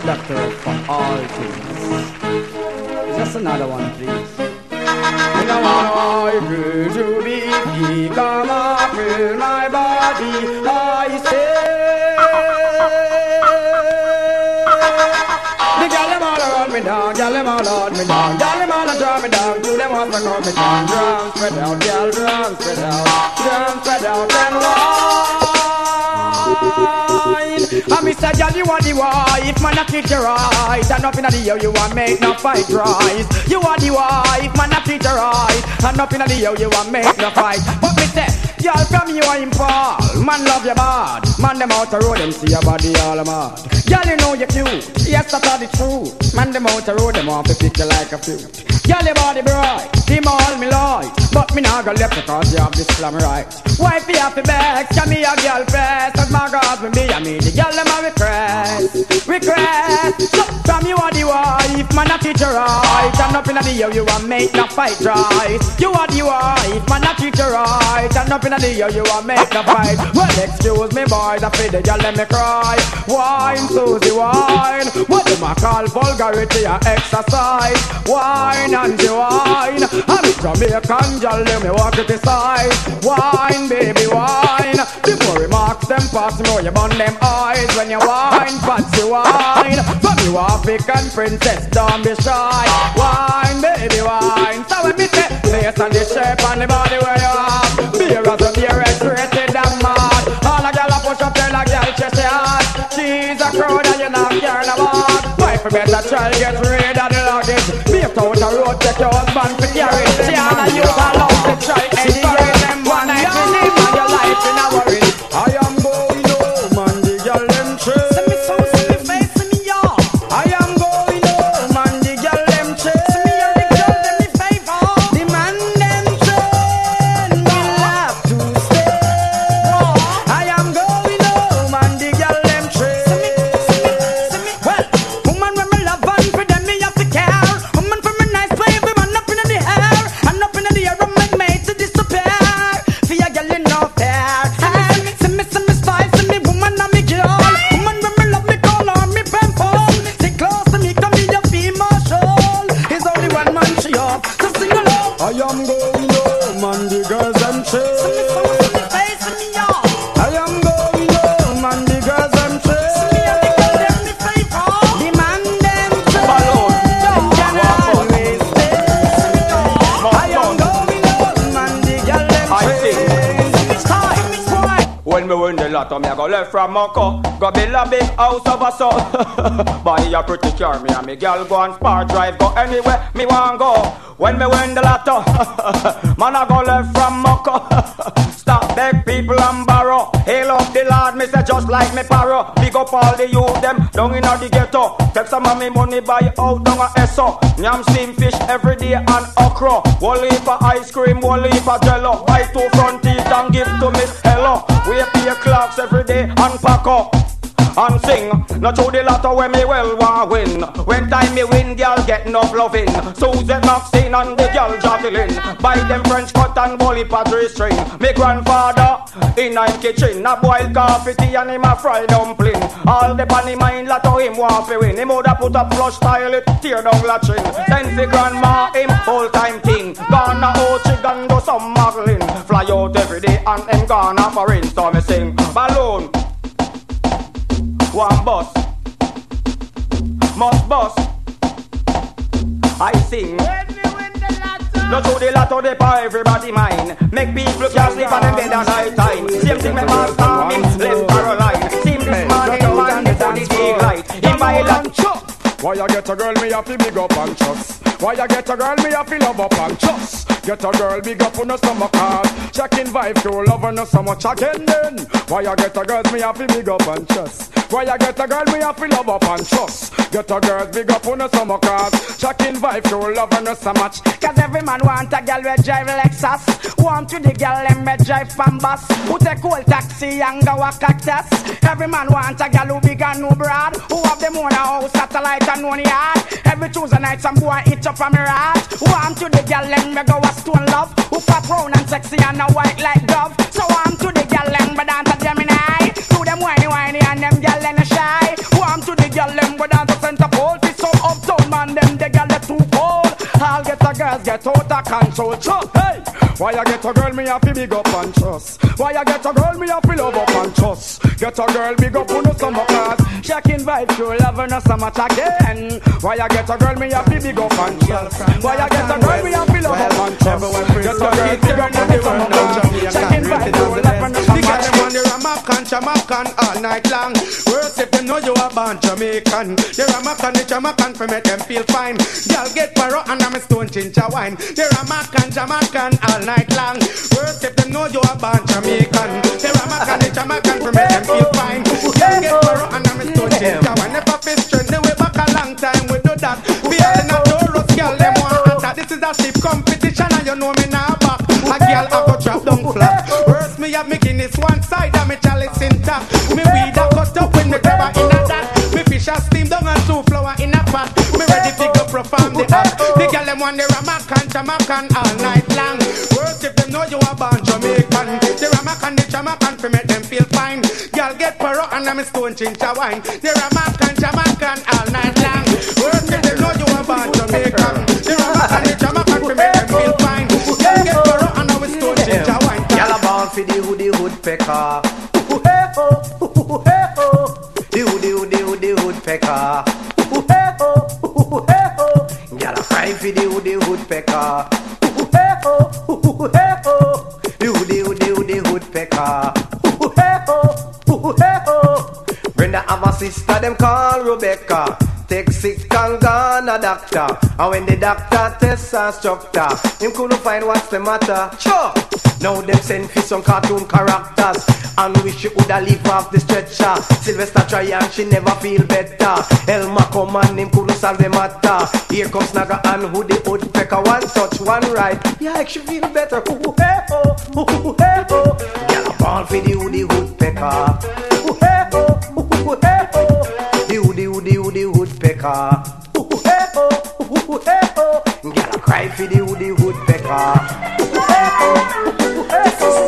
the doctor for all things. Just another one, please. And I want you to be free, come up, fill my body, I say. The gal them all me down, gal them all on me down, gal them all a draw me down, to them to me down. Drum spread out, gal drum spread out, drum spread out and wine. Me say, gal you want the wife, man I treat you right, and up inna the year you want make no fight rise. You want the wife, man I treat you right, and up inna the year you want make no fight. But me say. Y'all from you are in Paul, man love you bad. Man them out the road, them see your body all mad. Y'all you know you cute, yes that's all the truth. Man them out the road, them want to pick you like a fruit Y'all your body bright, him all me like But me not go left because you have this slam right Wife you have to beg, can me a girl press Cause my with me, I mean the girl them a request Request, so from you are the wife man, treat you right. And up in the year, you a make the fight right. You are the wife, man, treat you right. And up in the year, you a make the fight. Well, excuse me, boys, I feel the girl let me cry. Wine, Susie, wine. What do I call vulgarity or exercise? Wine and the wine. I'm a Jamaican girl, let me walk it aside. Wine, baby, wine. Before remarks them pass me, you burn them eyes when you wine, fancy wine. From you African princess, don't be shy. Wine, baby, wine. So when me say, place and the shape and the body where you have. Beer as a beer, it's rated and mad. All a gal a push up there like gal chest hard. She's a crowd you better try get rid of the luggage. Beat out the road, take your husband to carry. See all of you are love to try enjoy left Go build a big house of a so Buy a pretty car, me and me gal go and spar drive Go anywhere me want go. When me win the lotto Man I go left from Moko Stop beg people and borrow. Up the Lord, me say just like me parrow Big up all the youth them down in the ghetto. Take some of me money buy out down a Esso. Yam steam fish every day and okra. One leaf of ice cream, one leaf of jello. Buy two front teeth and give to Miss Hello. We pay clocks every day and pack up and sing. Not through the lotto when me well win. When time me win, girl get enough loving. Susan Maxine and the girl Jacqueline. Buy them French cut and bully pottery string. Me grandfather in him kitchen. A boil coffee tea and him a fry dumpling. All the bunny mind lotto him want fi win. Him woulda put a flush toilet, tear down latching. Then the grandma him full time thing. Gonna out chicken do some muggling. Fly out every day and him gonna foreign. So me sing balloon. One bus, must bus. I sing. No to the lotto they for everybody mine. Make people can't sleep on them bed at night time. Same thing me man Tommy left Caroline. Same this morning man before the daylight. In my lunch. Why you get a girl me have to big up and trust? Why you get a girl me have to love up and trust? Get a girl big up on a summer card. Checking vibe to love on a so much again then. Why you get a girl me have to big up and trust? Why you get a girl me have to love up and trust? Get a girl big up on a summer card. Checking vibe to love on a so much. Cause every man want a girl with drive Lexus. Want to the girl them me drive Pambas. Who take old taxi and go a cactus. Every man want a girl who big and no broad. Who have them own a house, satellite and own yard. Every Tuesday night some boy itch up from me rat. Want to the girl them me go a stone love. Who fat round and sexy and a white like dove. So I'm to the girl them but dance a Gemini. To them whiny whiny and them girl them shy. Want to the girl them but dance a center pole. Fi some uptown man them the girl they too cold. All get a girls get out of control. Chuck, hey. Why you get a girl me have to big up and trust? Why you get a girl me have to love up and trust? Get a girl big up on the summer cause Checking vibe to love no so much again. Why you get a girl me have to big up and trust? Why you get a girl me have to love up and trust? Get a girl big up on the summer cause Checking vibe to love her no so much on the Ramakan, Jamaican all night long. Worse if you know you are born Jamaican. The Ramakan, the Jamaican for make them feel fine. Y'all get paro and I'm a stone ginger wine. The Ramakan, Jamaican all night long. Worse if you know you are born Jamaican. The Ramakan, the Jamaican for make them feel fine. Y'all get paro and I'm a stone ginger wine. I feel strength, they way back a long time we do that. We are in a Taurus, girl, them want that. This is a stiff competition and you know me now back. A girl I go drop down flat. Have me Guinness one side and me chalice intact. Me weed a cut up when me grab her in a that. Me fish a steam down and two flower in a pot. Me ready to go perform the act. The girl them want the ramakan, chamakan all night long. Worse if them know you are born Jamaican. The ramakan, the chamakan, for make them feel fine. Girl get paro and I'm a stone chincha wine. The ramakan, chamakan all night long. Worse if them know you are born Jamaican. The ramakan, the woodpecker. Ooh, hey, ho, ooh, hey, ho. The hoodie, hoodie, woody woodpecker. Ooh, hey, ho, ooh, hey, ho. Y'all a cry for the woody woodpecker. Ooh, hey, ho, ooh, hey, ho. The hoodie, hoodie, woody woodpecker. Sister, them call Rebecca. Take sick and gone a doctor. And when the doctor tests a structure, him couldn't find what's the matter. Sure. Now them send for some cartoon characters. And wish you woulda leave off the stretcher. Sylvester try and she never feel better. Elmer come and him couldn't solve the matter. Here comes Naga and who the woodpecker? One touch, one right. Yeah, she feel better. Ooh, hey, oh, ooh, hey, oh. A ball for the woody woodpecker. Ooh, hey, oh, ooh, hey, woodpecker. Ooh, hey, oh, ooh, hey, oh. Girl, a cry for the woody woodpecker. Ooh, hey, oh, ooh, hey, oh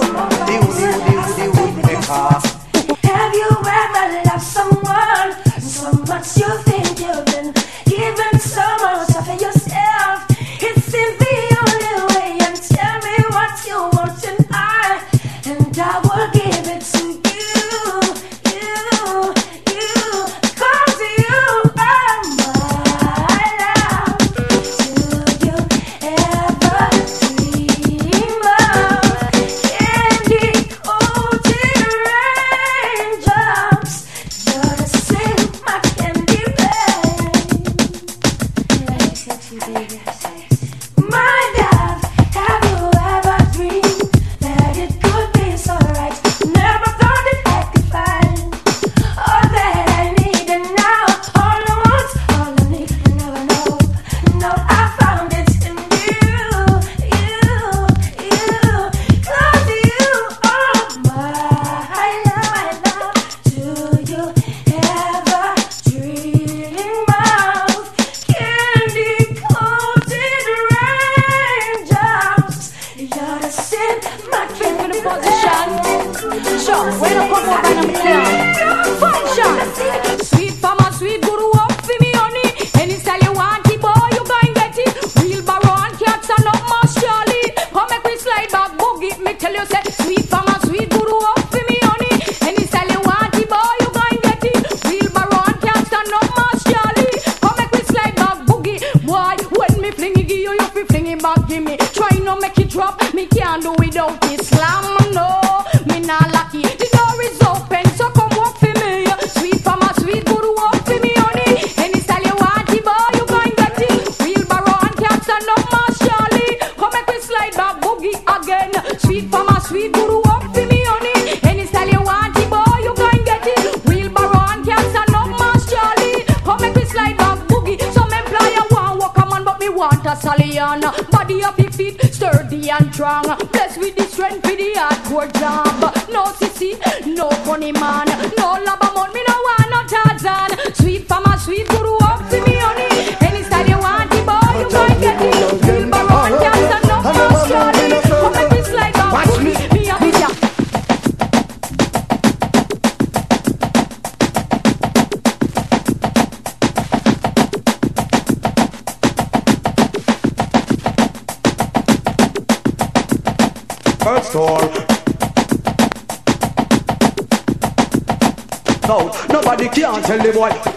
strong. Blessed with the strength for the hardcore job. No sissy, no funny man. Nobody can tell the boy.